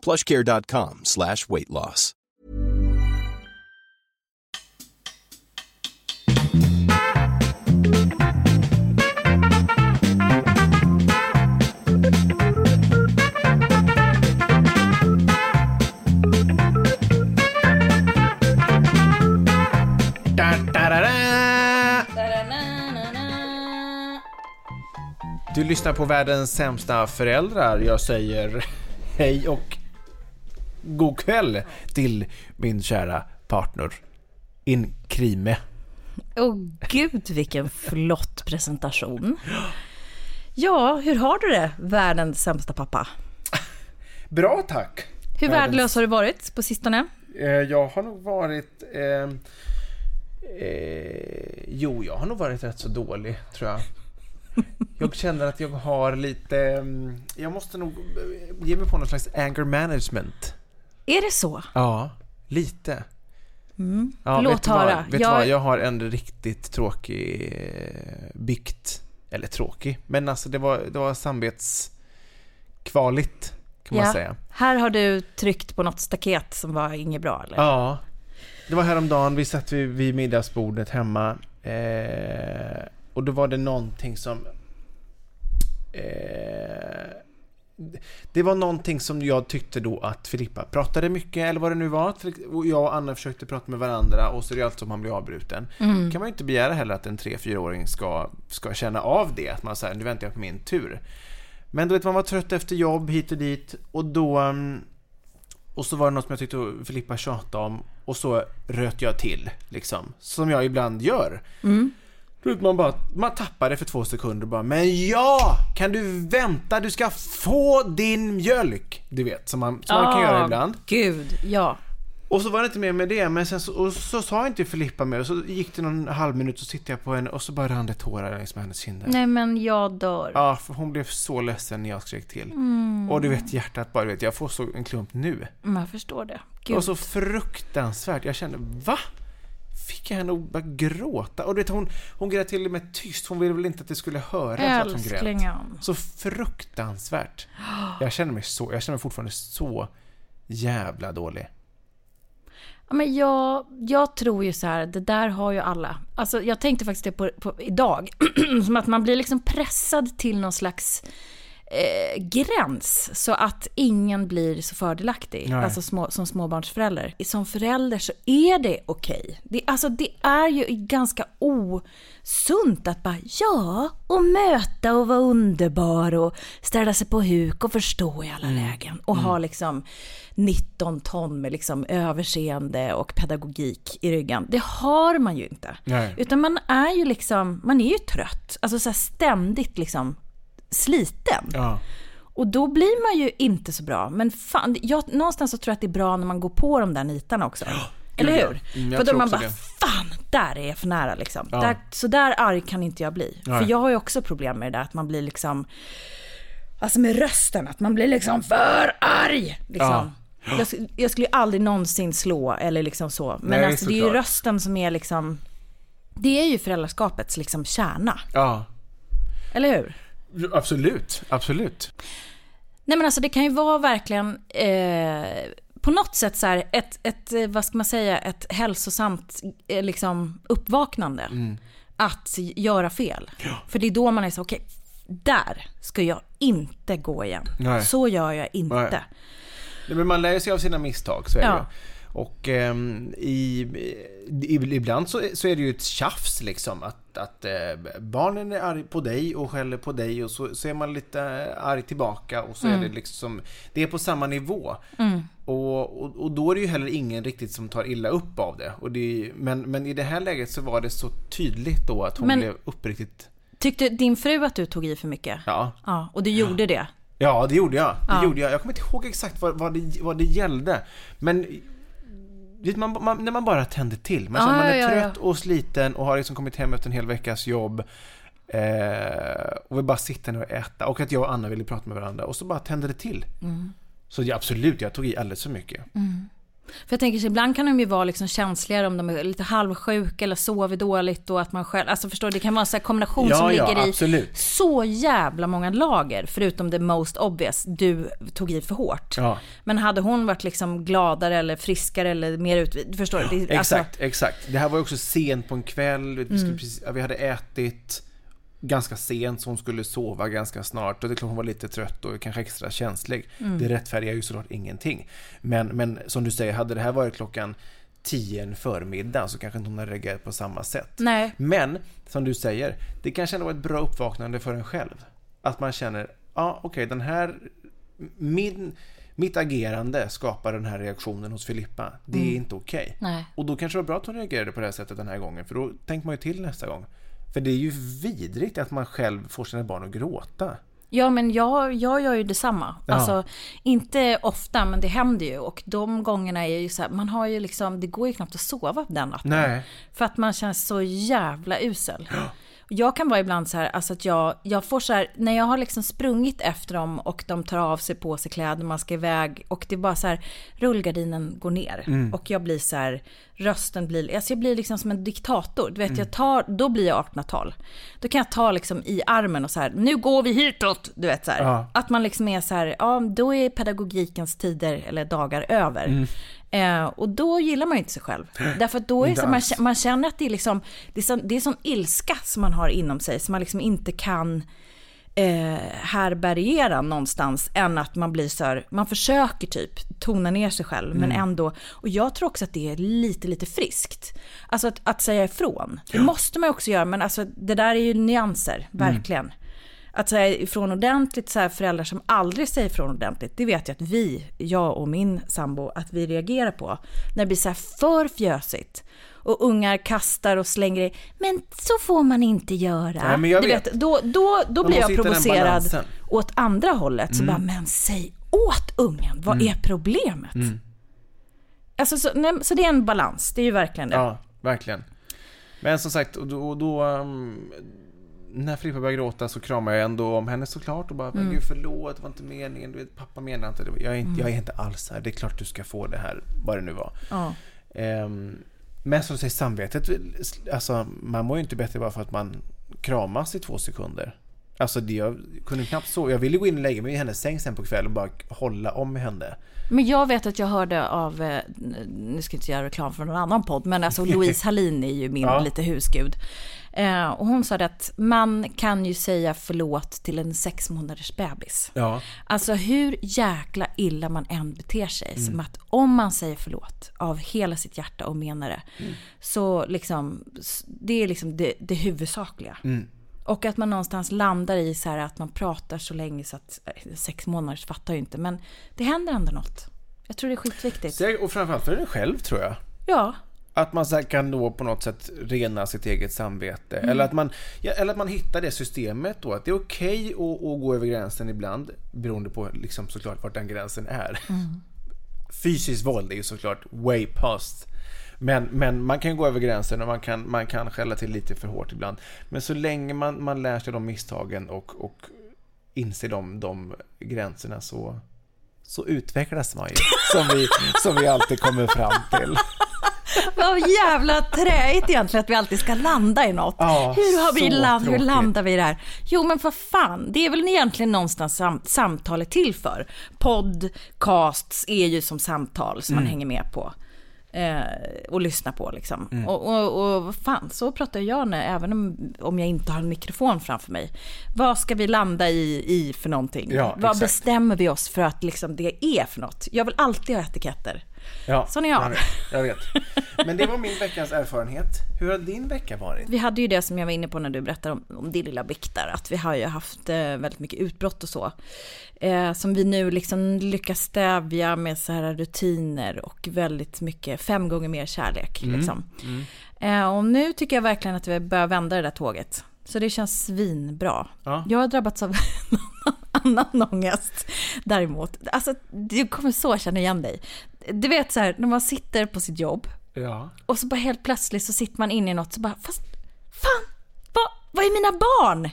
plushcare.com slash weight loss. Du lyssnar på världens sämsta föräldrar. Jag säger hej och god kväll till min kära partner in crime. Åh gud vilken flott presentation. Ja, hur har du det, världens sämsta pappa? Bra tack! Hur Världens- värdelös har du varit på sistone? Eh, Jag har nog varit... Eh, eh, jo, jag har nog varit rätt så dålig, tror jag. Jag känner att jag har lite... mm, Jag måste nog eh, ge mig på någon slags anger management. Är det så? Ja, lite. Mm. Ja, Låt vet du vad? höra. Vet Jag- vad? Jag har en riktigt tråkig eh, bikt. Eller tråkig, men alltså det var, det var samvetskvaligt kan man Ja. säga. Här har du tryckt på något staket som var inget bra eller? Ja. Det var häromdagen, vi satt vid, vid middagsbordet hemma eh, och då var det någonting som eh, det var någonting som jag tyckte då att Filippa pratade mycket, eller vad det nu var. Och jag och Anna försökte prata med varandra och så är det alltid som man blir avbruten. Mm. kan man ju inte begära heller att en 3-4-åring ska, ska känna av det. Att man säger nu väntar jag på min tur. Men du vet, man var trött efter jobb hit och dit och då... mm, Och så var det något som jag tyckte Filippa tjatade om och så röt jag till, liksom. Som jag ibland gör. Mm. Du vet, man bara, man tappar det för två sekunder och bara Men ja! Kan du vänta? Du ska få din mjölk! Du vet, som man, som man kan Ah, göra ibland. Gud, ja. Och så var det inte mer med det, men sen så, och så sa inte Filippa mer. Och så gick det någon halv minut så tittade jag på henne och så bara rann det tårar längs med hennes kinder. Nej men jag dör. Ja, för hon blev så ledsen när jag skrek till. Mm. Och du vet hjärtat bara, du vet, jag får så en klump nu. Mm, Jag förstår det. Det Gud. var så fruktansvärt. Jag kände, va? Fick jag henne att börja gråta? Och du vet, hon, hon grät till och med tyst. Hon ville väl inte att det skulle höras att hon grät. Så fruktansvärt. Jag känner mig så, jag känner mig fortfarande så jävla dålig. Ja, men jag, jag tror ju så här, det där har ju alla. Alltså, jag tänkte faktiskt det på, på idag. Som att man blir liksom pressad till någon slags eh, gräns. Så att ingen blir så fördelaktig. Nej. Alltså små, som småbarnsförälder. Som förälder så är det okej. Det, alltså, det är ju ganska osunt att bara ja, och möta och vara underbar och ställa sig på huk och förstå i alla lägen. Och ha liksom 19 ton med liksom överseende och pedagogik i ryggen. Det har man ju inte. Nej. Utan man är ju liksom, man är ju trött. Alltså så ständigt liksom sliten. Ja. Och då blir man ju inte så bra. Men fan, jag, någonstans så tror jag att det är bra när man går på de där nitarna också. Eller ja. hur? Mm, jag för då man bara, det. fan, där är jag för nära liksom. Ja. Där, så där arg kan inte jag bli. Nej. För jag har ju också problem med det där att man blir liksom, alltså med rösten, att man blir liksom för arg. Liksom. Jag, sk- jag skulle ju aldrig någonsin slå eller liksom så. Men Nej, alltså, det är ju rösten som är liksom, det är ju föräldraskapets liksom kärna. Ja. Eller hur? Absolut, absolut. Nej men alltså det kan ju vara verkligen eh, på något sätt så här ett, ett, eh, vad ska man säga, ett hälsosamt eh, liksom uppvaknande. Mm. Att göra fel. För det är då man är så, okej, där ska jag inte gå igen. Nej. Så gör jag inte. Nej. Men man lär sig av sina misstag, så är det Ja. ju. Och ehm, i, i, ibland så, så är det ju ett tjafs liksom. Att, att eh, barnen är arg på dig och skäller på dig och så, så är man lite arg tillbaka och så är det liksom, det är på samma nivå. Och, och, och då är det ju heller ingen riktigt som tar illa upp av det. Och det men, men i det här läget så var det så tydligt då att hon Men- blev uppriktigt, Tyckte din fru att du tog i för mycket? ja. Ja, och du gjorde det? Ja, det gjorde jag. Det Ja. gjorde jag. Jag kommer inte ihåg exakt vad, vad, det, vad det gällde. Men man, man, när man bara tänder till. Man Ja, känner man är ja, ja, trött och sliten och har liksom kommit hem efter en hel veckas jobb. Eh, och vill bara sitta ner och äta. Och att jag och Anna ville prata med varandra. Och så bara tände det till. Mm. Så ja, absolut, jag tog i alldeles för mycket. För jag tänker så ibland kan de ju vara liksom känsligare om de är lite halvsjuka eller sover dåligt och att man själv, alltså förstår du, det kan vara en kombination Ja, som ja, ligger i absolut. så jävla många lager, förutom det most obvious, du tog i för hårt. Ja. Men hade hon varit liksom gladare eller friskare eller mer ut, du förstår, det, Exakt, Alltså, Mm. exakt. Det här var också sent på en kväll. Vi, skulle precis, vi hade ätit ganska sent så hon skulle sova ganska snart. Och det är klart hon var lite trött och kanske extra känslig. Mm. Det rättfärdigar ju såklart ingenting. Men, men som du säger, hade det här varit klockan 10 en förmiddag så kanske inte hon hade reagerat på samma sätt. nej, Men, som du säger, det kanske ändå var ett bra uppvaknande för en själv. Att man känner, ja okej, den här, min, mitt agerande skapar den här reaktionen hos Filippa. Det är inte okej. nej. Och då kanske det var bra att hon reagerade på det här sättet den här gången, för då tänker man ju till nästa gång. För det är ju vidrigt att man själv får sina barn att gråta. Ja, men jag, jag gör ju detsamma. Ja. Alltså, inte ofta, men det händer ju. Och de gångerna är ju så här, man har ju liksom, det går ju knappt att sova den natten. Nej. För att man känns så jävla usel. Jag kan vara ibland så här, alltså att jag, jag får så här, när jag har liksom sprungit efter dem och de tar av sig på sig kläder, man ska iväg och det är bara så här, rullgardinen går ner. Och jag blir så här, rösten blir, alltså jag blir liksom som en diktator. Du vet, jag tar, då blir jag 1800-tal. Då kan jag ta liksom i armen och så här, nu går vi hitåt, du vet så här. Ja. Att man liksom är så här, ja då är pedagogikens tider eller dagar över. Mm. Eh, och då gillar man ju inte sig själv. Därför att då är så, man, man känner att det är liksom, det är, sån, det är sån ilska som man har inom sig som man liksom inte kan eh, härbärgera någonstans än att man blir så här, man försöker typ tona ner sig själv men Mm. ändå, och jag tror också att det är lite, lite friskt. Alltså att, att säga ifrån, det måste man också göra men alltså det där är ju nyanser, Mm. verkligen. Att säga ifrån ordentligt, så här föräldrar som aldrig säger ifrån ordentligt, det vet jag att vi, jag och min sambo, att vi reagerar på. När det blir så här för fjösigt. Och ungar kastar och slänger men så får man inte göra. Nej, du vet. vet, då, då, då blir jag provocerad. Mm. åt andra hållet. Så bara, men säg åt ungen, vad är problemet? Alltså, så, nej, så det är en balans, det är ju verkligen det. Ja, verkligen. Men som sagt, och då, då um, när Filippa började gråta så kramade jag ändå om henne såklart och bara, men gud förlåt, det var inte meningen, du vet, pappa menar inte det. Jag är inte, jag är inte alls här, det är klart du ska få det här, vad det nu var. Ja. Ehm, men som du säger, samvetet, alltså man mår ju inte bättre bara för att man kramas i två sekunder. Alltså det, jag kunde knappt sova. Jag ville gå in och lägga mig i hennes säng sen på kvällen och bara hålla om henne. Men jag vet att jag hörde av, eh, nu ska jag inte göra reklam för någon annan podd, men alltså Louise Hallin är ju min Ja. lite husgud. Eh, och hon sa det att man kan ju säga förlåt till en sex månaders bebis. Ja. Alltså hur jäkla illa man än beter sig, som att om man säger förlåt av hela sitt hjärta och menar det, så liksom, det är liksom det, det huvudsakliga. Och att man någonstans landar i så här att man pratar så länge så att eh, sex månader fattar jag inte, men det händer ändå något. Jag tror det är skitviktigt. Och framförallt för dig själv tror jag. Ja, Att man så kan då på något sätt rena sitt eget samvete. Mm. Eller, att man, ja, eller att man hittar det systemet då. Att det är okej att, att gå över gränsen ibland. Beroende på liksom såklart vart den gränsen är. Mm. Fysiskt våld är ju såklart way past. Men, men man kan gå över gränsen och man kan, man kan skälla till lite för hårt ibland. Men så länge man, man lär sig de misstagen och, och inser de, de gränserna så, så utvecklas man ju. Som vi, som vi alltid kommer fram till. Vad jävla träigt egentligen att vi alltid ska landa i något. Ja, hur, har vi land, hur landar vi här? Jo men för fan, det är väl egentligen någonstans sam samtalet till för. Podcasts är ju som samtal som man Mm. hänger med på. Eh, och lyssnar på liksom. Mm. Och, och, och vad fan, så pratar jag när, även om, om jag inte har en mikrofon framför mig. Vad ska vi landa i, i för någonting? Ja, vad exakt. bestämmer vi oss för att liksom det är för något? Jag vill alltid ha etiketter. Ja, Sån är jag. Jag vet, jag vet. Men det var min veckans erfarenhet. Hur har din vecka varit? Vi hade ju det som jag var inne på när du berättade om, om din lilla bikt där, att vi har ju haft eh, väldigt mycket utbrott och så. Eh, som vi nu liksom lyckas stävja med så här rutiner och väldigt mycket, fem gånger mer kärlek. Liksom. Eh, och nu tycker jag verkligen att vi börjar vända det där tåget. Så det känns svinbra. Ja. Jag har drabbats av annan ångest däremot. Alltså, du kommer så känna igen dig. Du vet så här, när man sitter på sitt jobb Ja. och så bara helt plötsligt så sitter man inne i något så bara, fast fan, vad, vad är mina barn?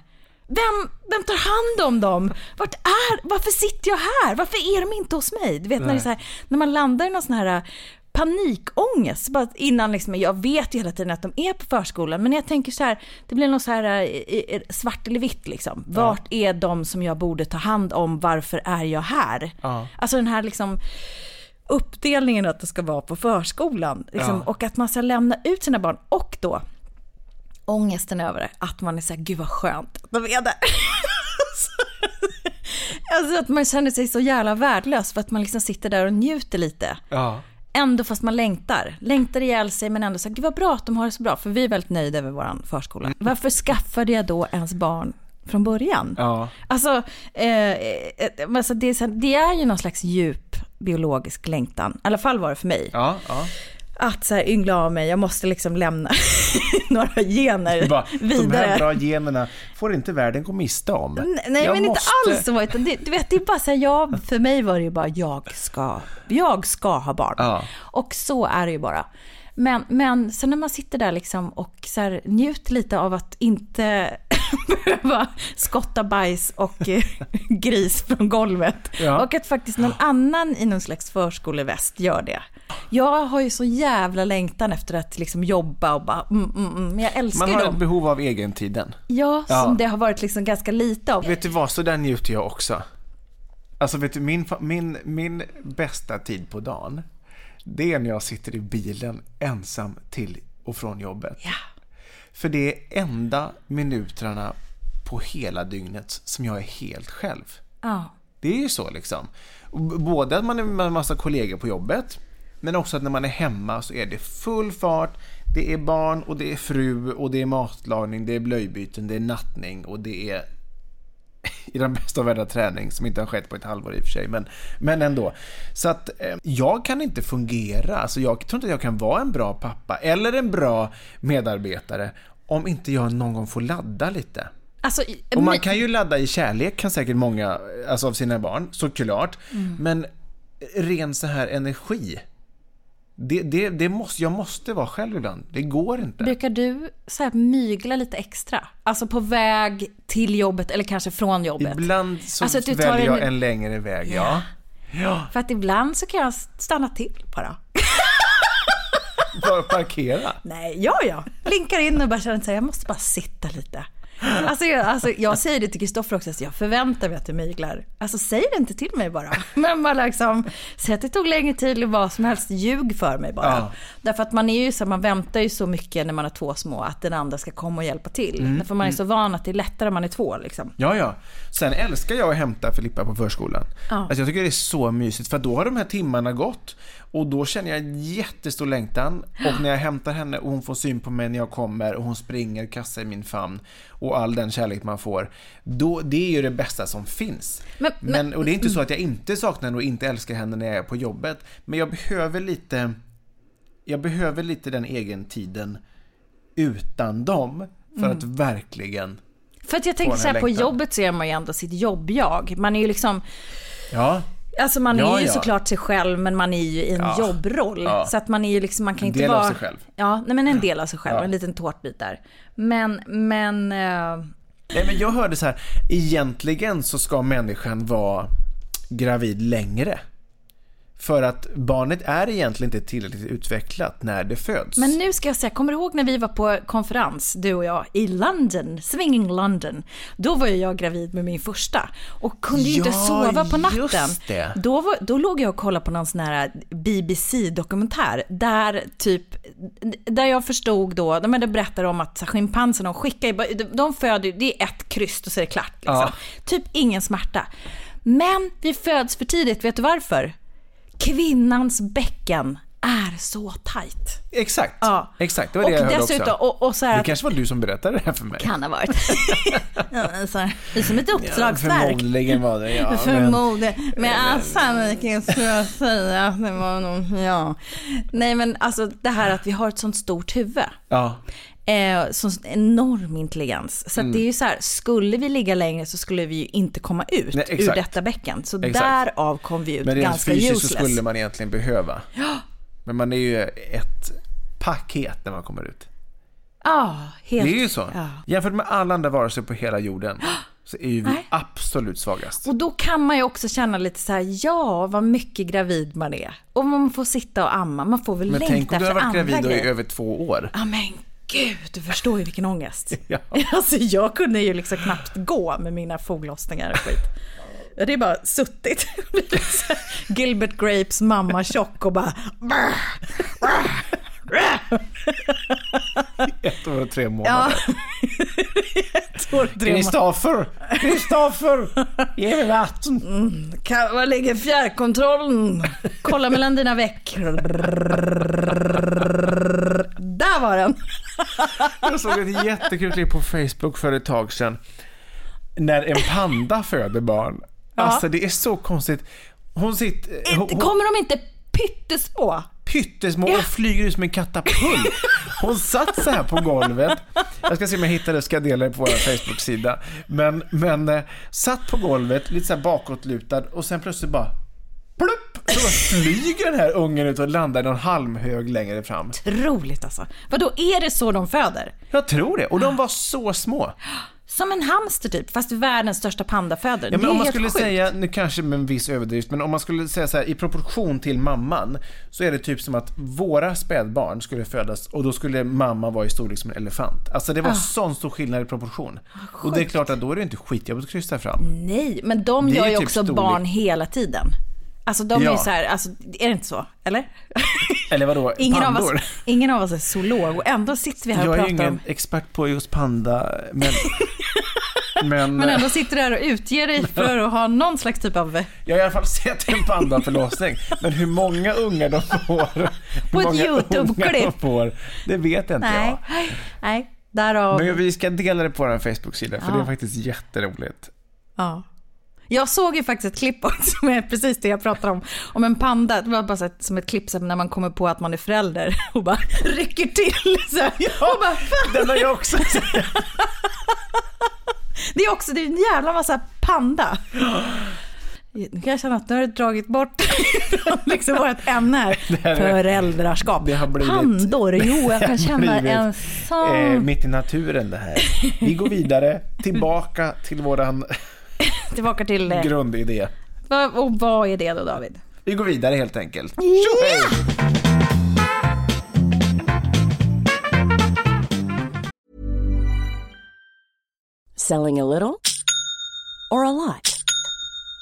Vem, vem tar hand om dem? Vart är, varför sitter jag här? Varför är de inte hos mig? Du vet när det är så här, när man landar i någon sån här panikångest. Bara innan liksom, jag vet ju hela tiden att de är på förskolan, men jag tänker så här, det blir något så här i- svart eller vitt liksom. Vart är de som jag borde ta hand om? Varför är jag här? Ja. Alltså den här liksom uppdelningen att det ska vara på förskolan. Liksom, Ja. Och att man ska lämna ut sina barn. Och då ångesten över det. Att man är så här, gud vad skönt att de är där. alltså att man känner sig så jävla värdelös för att man liksom sitter där och njuter lite. Ja. Ändå fast man längtar. Längtar ihjäl sig men ändå så gud vad bra att de har det så bra. För vi är väldigt nöjda över vår förskola. Varför skaffade jag då ens barn från början? Ja. Alltså, eh, eh, alltså det, är, det är ju någon slags djup biologisk längtan. I alla fall var det för mig. Ja. ja. Att så här yngla av mig, jag måste liksom lämna några gener Bara, de här vidare. bra generna får inte världen gå miste om. Nej, nej Jag men måste- inte alls så. Utan det, du vet, det är bara så här, jag, för mig var det ju bara, jag ska, jag ska ha barn. Ja. Och så är det ju bara. Men, men sen när man sitter där liksom och så här, njuter lite av att inte behöva skotta bajs och eh, gris från golvet. Ja. Och att faktiskt någon annan i någon slags förskoleväst gör det. Jag har ju så jävla längtan efter att liksom jobba och bara, mm, mm, mm. men jag älskar Man ju har ett dem. behov av egentiden. Ja, Ja. som det har varit liksom ganska lite av. Vet du vad, så där njuter jag också. Alltså vet du, min, min, min bästa tid på dagen, det är när jag sitter i bilen ensam till och från jobbet. Ja. För det är enda minuterna på hela dygnet som jag är helt själv. Ja. Det är ju så liksom. Både att man är med en massa kollegor på jobbet, men också att när man är hemma så är det full fart. Det är barn och det är fru och det är matlagning, det är blöjbyten, det är nattning och det är i den bästa av världar träning som inte har skett på ett halvår i och för sig. Men, men ändå. Så att eh, jag kan inte fungera, alltså jag tror inte att jag kan vara en bra pappa eller en bra medarbetare om inte jag någon gång får ladda lite. Alltså, Och man kan ju ladda i kärlek kan säkert många, alltså av sina barn, såklart. Men ren så här energi. Det, det, det måste, jag måste vara själv ibland. Det går inte. Brukar du så här mygla lite extra? Alltså på väg till jobbet eller kanske från jobbet? Ibland så Alltså du tar väljer jag en- en längre väg, ja. Ja, För att ibland så kan jag stanna till bara. bara parkera. Nej, ja, ja. Blinkar in och bara känner att jag måste bara sitta lite. Alltså jag, alltså jag säger det till Kristoffer också, så jag förväntar mig att du myglar. Alltså säg det inte till mig bara. Men bara liksom, säg att det tog längre tid eller vad som helst, ljug för mig bara. Ja. Därför att man är ju så, man väntar ju så mycket när man har två små att den andra ska komma och hjälpa till. Mm. Därför man är så van att det är lättare om man är två liksom. Ja, ja. Sen älskar jag att hämta Filippa på förskolan. Ja. Alltså jag tycker det är så mysigt för då har de här timmarna gått och då känner jag en jättestor längtan och när jag hämtar henne och hon får syn på mig när jag kommer och hon springer, kastar i min famn och all den kärlek man får. Då, det är ju det bästa som finns. Men- Men, och det är inte så att jag inte saknar henne och inte älskar henne när jag är på jobbet. Men jag behöver lite, jag behöver lite den egen tiden utan dem för att verkligen För att jag tänker så här på jobbet så är man ju ändå sitt jobb-jag. Man är ju liksom, Ja, alltså man Ja, är ju ja. såklart sig själv men man är ju i en Ja. jobbroll. Ja. Så att man är ju liksom, man kan En inte del av vara... sig själv. Ja, nej men en del av sig själv, Ja. en liten tårtbit där. Men, men... eh, Nej, men jag hörde så här, egentligen så ska människan vara gravid längre. För att barnet är egentligen inte tillräckligt utvecklat när det föds. Men nu ska jag säga, kommer du ihåg när vi var på konferens, du och jag, i London, Swinging London? Då var ju jag gravid med min första och kunde ju inte Ja, sova på natten. Då, var, då låg jag och kollade på någon sån här BBC-dokumentär där typ, där jag förstod då, men det berättar om att schimpanserna, de skickar de, de föder det är ett kryst och så är det klart. Liksom. Ja. Typ ingen smärta. Men vi föds för tidigt, vet du varför? Kvinnans bäcken är så tajt. Exakt, Ja. exakt. Det var och det jag hörde dessutom, också. Och, och så här Det kanske var du som berättade det här för mig. kan ha varit. ja, men så här, det är som ett Ja, uppslagsverk. förmodligen var det, ja. men- Förmodligen. Men all sannolikhet skulle jag säga att det var nog, ja. Nej men alltså det här att vi har ett sånt stort huvud. Ja, Eh, sån enorm intelligens. Så Mm. det är ju så här, skulle vi ligga längre så skulle vi ju inte komma ut Nej, ur detta bäcken. Så Exakt. därav kom vi ut men rent ganska fysiskt useless. så skulle man egentligen behöva. Men man är ju ett paket när man kommer ut. Ja, helt. Det är ju så. Ja. Jämfört med alla andra varelser på hela jorden så är ju vi Nej. absolut svagast. Och då kan man ju också känna lite så här, ja vad mycket gravid man är. Och man får sitta och amma, man får väl Men längta tänk om du efter har varit andra gravid och i över två år. Ja men gud, du förstår ju vilken ångest. Ja. Alltså jag kunde ju liksom knappt gå med mina foglossningar och skit. Det är bara suttit. Gilbert Grapes mamma tjock och bara... Ett år och tre Ja. månader. Två, tre månader. Kristoffer! Kristoffer! Ge mig vatten! Kan- Var ligger fjärrkontrollen? Kolla mellan dina veck. Där var den. Jag såg ett jättekul klipp på Facebook för ett tag sedan. När en panda föder barn. Alltså det är så konstigt. Hon sitter... Hon, hon, Kommer de inte pyttesmå? Pyttesmå och flyger ut som en katapult. Hon satt så här på golvet. Jag ska se om jag hittar det, ska jag dela det på vår Facebook-sida. Men, men eh, satt på golvet, lite så här bakåtlutad och sen plötsligt bara plupp! Så bara flyger den här ungen ut och landar i någon halmhög längre fram. Roligt alltså. Vadå, är det så de föder? Jag tror det. Och de var så små. Som en hamster typ, fast världens största panda föder. Ja, det men är om man skulle sjukt. säga, nu kanske med en viss överdrift, men om man skulle säga så här i proportion till mamman så är det typ som att våra spädbarn skulle födas och då skulle mamma vara i storlek som en elefant. Alltså det var Ah. sån stor skillnad i proportion. och det är klart att då är det inte skitjobbigt att krysta fram. Nej, men de Det är gör ju typ också storlek. barn hela tiden. Alltså de är Ja. ju så här, alltså, är det inte så? Eller? Eller vadå, Ingen av, pandor? oss, ingen av oss är zoolog och ändå sitter vi här och Jag är ju pratar ingen om... expert på just panda, men... men, Men ändå sitter du här och utger dig för att ha någon slags typ av... jag har i alla fall sett en pandaförlossning. Men hur många ungar de får, hur ett de YouTube-klipp. får, det vet inte Nej, jag. nej, därav... Men vi ska dela det på vår Facebook-sida för Ja. det är faktiskt jätteroligt. Ja. Jag såg ju faktiskt ett klipp också, som är precis det jag pratar om. Om en panda, det var bara så ett, som ett klipp när man kommer på att man är förälder och bara rycker till. Så här, och bara, fan. Den har jag också sett. Det är också det är en jävla massa panda. Nu kan jag känna att nu har det dragit bort liksom vårt ämne här. här är- Föräldraskap. det har blivit- Pandor, jo jag kan känna en sån... Eh, mitt i naturen det här. Vi går vidare, tillbaka till våran Tillbaka till det. grundidé. Vad- Och vad är det då David? Vi går vidare helt enkelt. Tjohej! Selling a little or a lot?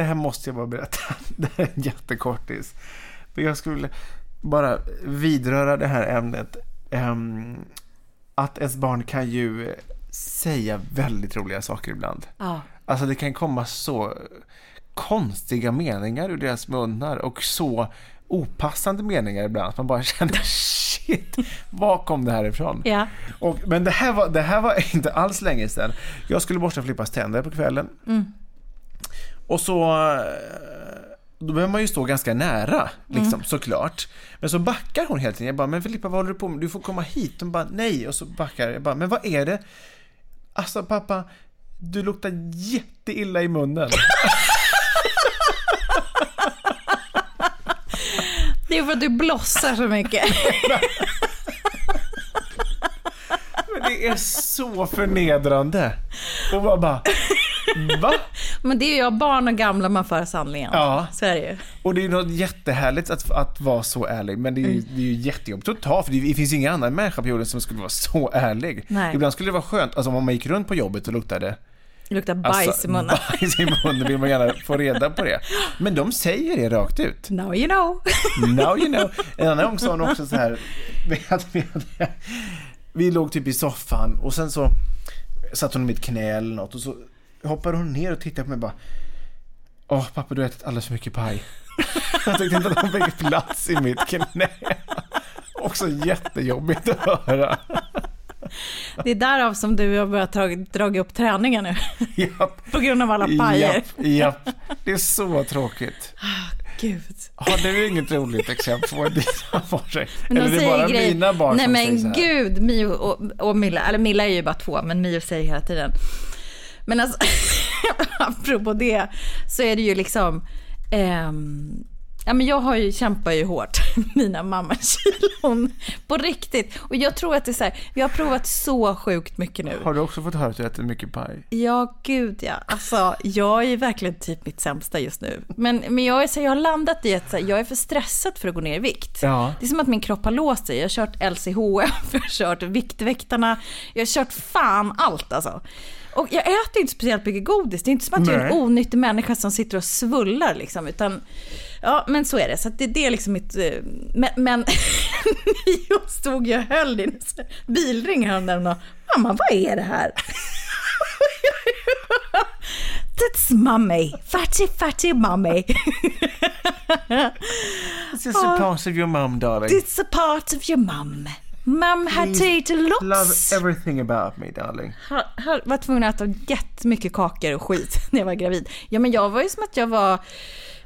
Det här måste jag bara berätta. Det här är en jättekortis. För jag skulle bara vidröra det här ämnet. Ehm, att ens barn kan ju säga väldigt roliga saker ibland. Ja. Alltså det kan komma så konstiga meningar ur deras munnar och så opassande meningar ibland att man bara känner shit, var kom det här ifrån? Ja. Och, men det här, var, det här var inte alls länge sedan. Jag skulle borsta Filippas tänder på kvällen. Och så... eh, Då behöver man ju stå ganska nära, liksom, såklart. Men så backar hon hela tiden. Jag bara, men Filippa vad håller du på med? Du får komma hit. Hon bara, nej. Och så backar jag. bara, men vad är det? Alltså pappa, du luktar jätteilla i munnen. Det är för att du blossar så mycket. Men det är så förnedrande. Och man bara, va? Men det är ju jag, barn och gamla, man för sanningen. Ja. Så är det ju. Och det är något jättehärligt att, att vara så ärlig, men det är, ju- det är ju jättejobbigt att ta, för det finns ingen annan människa på jorden som skulle vara så ärlig. Nej. Ibland skulle det vara skönt, alltså om man gick runt på jobbet och luktade Det luktar bajs alltså, i munnen. bajs i munnen vill man gärna få reda på det. Men de säger det rakt ut. Now you know. Now you know. En annan gång sa hon också så här, vi, hade, vi, hade, vi låg typ i soffan och sen så satt hon i mitt knä eller något och så hoppade hon ner och tittade på mig och bara Åh pappa du har ätit alldeles för mycket paj. Jag tyckte inte att hon fick plats i mitt knä. Också jättejobbigt att höra. Det är därav som du har börjat dra, dra upp träningen nu. Japp, På grund av alla pajer. japp, japp. Det är så tråkigt. Gud. Har du inget roligt exempel på dina barn säger? Men de Eller är det bara grejer- mina barn Nej som men säger så här? gud, Mio och, och Milla, eller Milla är ju bara två, men Mio säger hela tiden. Men alltså, apropå det, så är det ju liksom, ehm, ja men jag har ju, kämpar ju hårt, mina mammakilon, på riktigt. Och jag tror att det är så här, vi har provat så sjukt mycket nu. Har du också fått höra att du äter mycket paj? Ja, gud ja. Alltså, jag är verkligen typ mitt sämsta just nu. Men, men jag, är, så, jag har landat i att så, jag är för stressad för att gå ner i vikt. Ja. Det är som att min kropp har låst sig. Jag har kört LCHF, jag har kört Viktväktarna, jag har kört fan allt alltså. Och jag äter inte speciellt mycket godis. Det är inte som att jag är en Nej. onyttig människa som sitter och svullar liksom. Utan, ja, men så är det. Så det, det är liksom mitt... eh, Men, men jag stod ju och höll din bilring häromdagen och mamma vad är det här? That's mummy. Fatty, fatty mummy. This is a part of your mum, darling. It's a part of your mum. Mum had to eat Love lots. everything about me, darling. Jag jag var tvungen att äta jättemycket kakor och skit när jag var gravid. Ja, men jag var ju som att jag var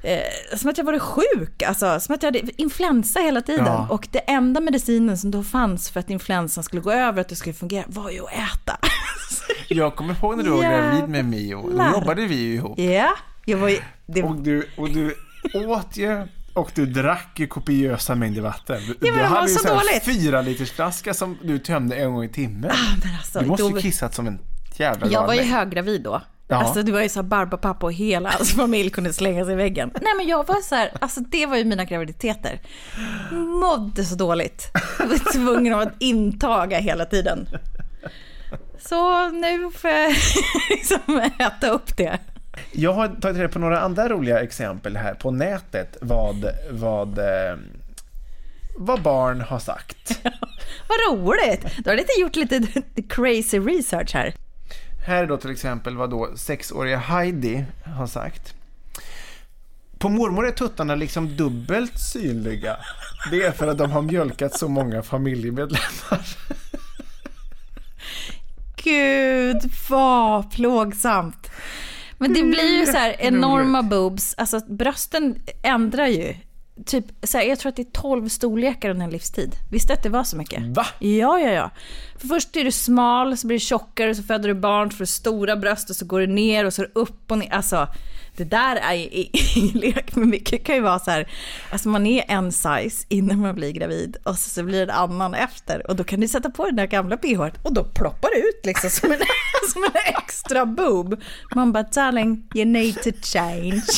eh, som att jag var sjuk, alltså som att jag hade influensa hela tiden. Ja. Och det enda medicinen som då fanns för att influensan skulle gå över, att det skulle fungera, var ju att äta. Jag kommer ihåg när du var gravid med Mio. Då jobbade vi ju ihop. Ja, jag var ju... Det, Och du, och du åt ju och du drack ju kopiösa mängder vatten. Du, men du hade ju dåligt. fyra liters flaska som du tömde en gång i timmen. men alltså, du måste ju då- kissat som en jävla Jag var ju höggravid då. Ja. Alltså det var ju så här Barbapapa och hela hans familj kunde slänga sig i väggen. Nej men jag var så här, alltså det var ju mina graviditeter. Mådde så dåligt. Jag var tvungen att intaga hela tiden. Så nu får jag liksom äta upp det. Jag har tagit reda på några andra roliga exempel här på nätet vad, vad, eh, vad barn har sagt. Vad roligt! Du har lite gjort lite crazy research här. Här är då till exempel vad då sexåriga Heidi har sagt. På mormor är tuttarna liksom dubbelt synliga. Det är för att de har mjölkat så många familjemedlemmar. Gud gud vad plågsamt. Men det blir ju så här enorma boobs, alltså brösten ändrar ju. Typ, så här, jag tror att det är 12 storlekar under en livstid. Visste att det var så mycket? Va? Ja, ja, ja. För först är du smal, så blir du tjockare, så föder du barn, så får du stora bröst och så går du ner och så du upp och ner. Alltså, det där är ju ingen lek, men mycket kan ju vara så här, alltså man är en size innan man blir gravid och så, så blir det en annan efter och då kan du sätta på den där gamla bh och då ploppar det ut liksom som en, som en extra boob. Man bara, darling, you need to change.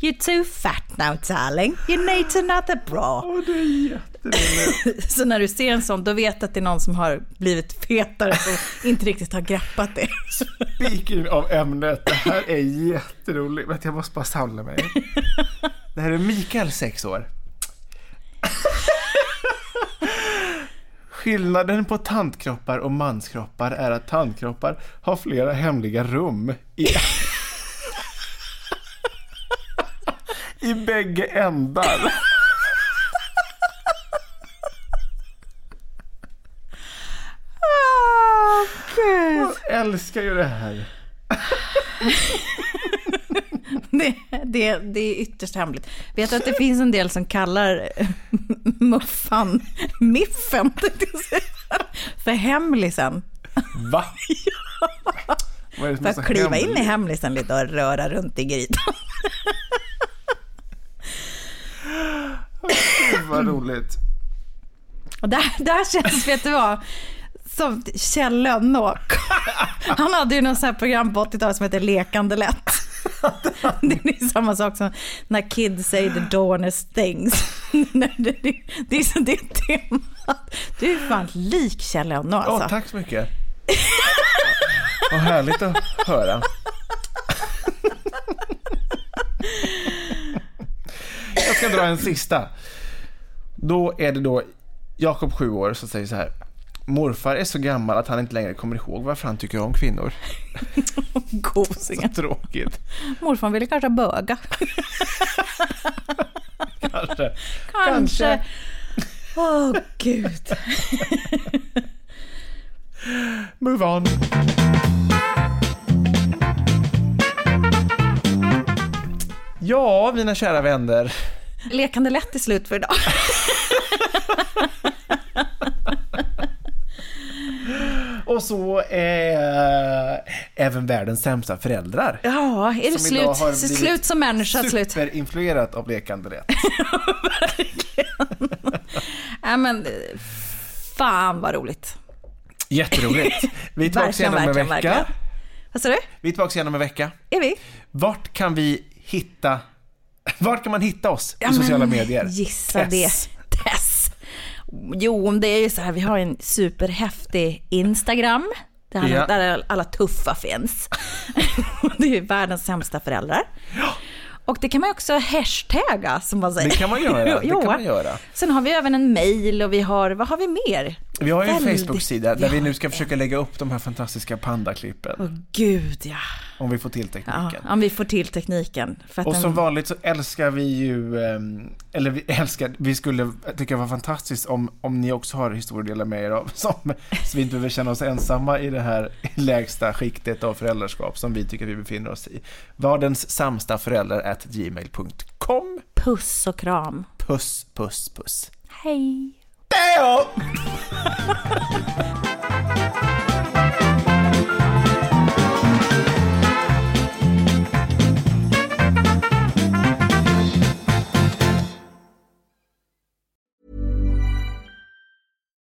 You're too fat now darling. You need another bra. Oh, det är jätteroligt. Så när du ser en sån, då vet du att det är någon som har blivit fetare och inte riktigt har greppat det. Speaking av ämnet, det här är jätteroligt. Vänta, jag måste bara samla mig. Det här är Mikael, sex år. Skillnaden på tantkroppar och manskroppar är att tantkroppar har flera hemliga rum i, i bägge ändar. Åh, gud. Jag älskar ju det här. Det, det, det är ytterst hemligt. Vet du att det finns en del som kallar muffan, miffen, för hemlisen. Va? Som För att kliva in i hemlisen lite och röra runt i grytan. Gud, Vad roligt. Och där, där känns, vet du vad, som Kjell Lönnåk. Han hade ju något sånt här program på 80-talet som heter Lekande lätt. Det är samma sak som när kids say the dawnest things. Det är så det temat. Du är fan lik Kjell Lönnå Åh, alltså. tack så mycket. Vad härligt att höra. Jag ska dra en sista. Då är det då Jakob, sju år, som säger så här. Morfar är så gammal att han inte längre kommer ihåg varför han tycker om kvinnor. Så Gosingen. tråkigt. Morfar ville kanske böga. Kanske. Kanske. Åh gud. Move on. Ja, mina kära vänner. Lekande lätt är slut för idag. Och så är även världens sämsta föräldrar. Ja, är det slut, har slut som människa? Slut. Superinfluerat av lekande lätt. Ja, men, eh, fan vad roligt. Jätteroligt. Vi är tillbaka Verkligen, igen om en verkligen, vecka. verkligen. Vad sa du? Vi är tillbaka igen om en vecka. Är vi? Vart kan vi hitta... Vart kan man hitta oss Ja, i sociala men, medier? Gissa Tess. det. Tess. Jo, det är ju så här, vi har en superhäftig Instagram. Där Ja. där alla tuffa finns. det är ju världens sämsta föräldrar. Och det kan man ju också hashtagga som man säger. Det kan man göra. Det kan man göra. Sen har vi även en mail och vi har, vad har vi mer? Vi har ju en Facebook-sida där vi nu ska försöka lägga upp de här fantastiska pandaklippen. Åh gud ja. Om vi får till ja. tekniken. Om vi får till tekniken. Och den- som vanligt så älskar vi ju, ehm, eller vi älskar, vi skulle tycka det var fantastiskt om, om ni också har historier att dela med er av, som, så vi inte behöver känna oss ensamma i det här lägsta skiktet av föräldraskap som vi tycker vi befinner oss i. Vardens sämsta föräldrar at gmail.com. Puss och kram. Puss, puss, puss. Hej. Teo!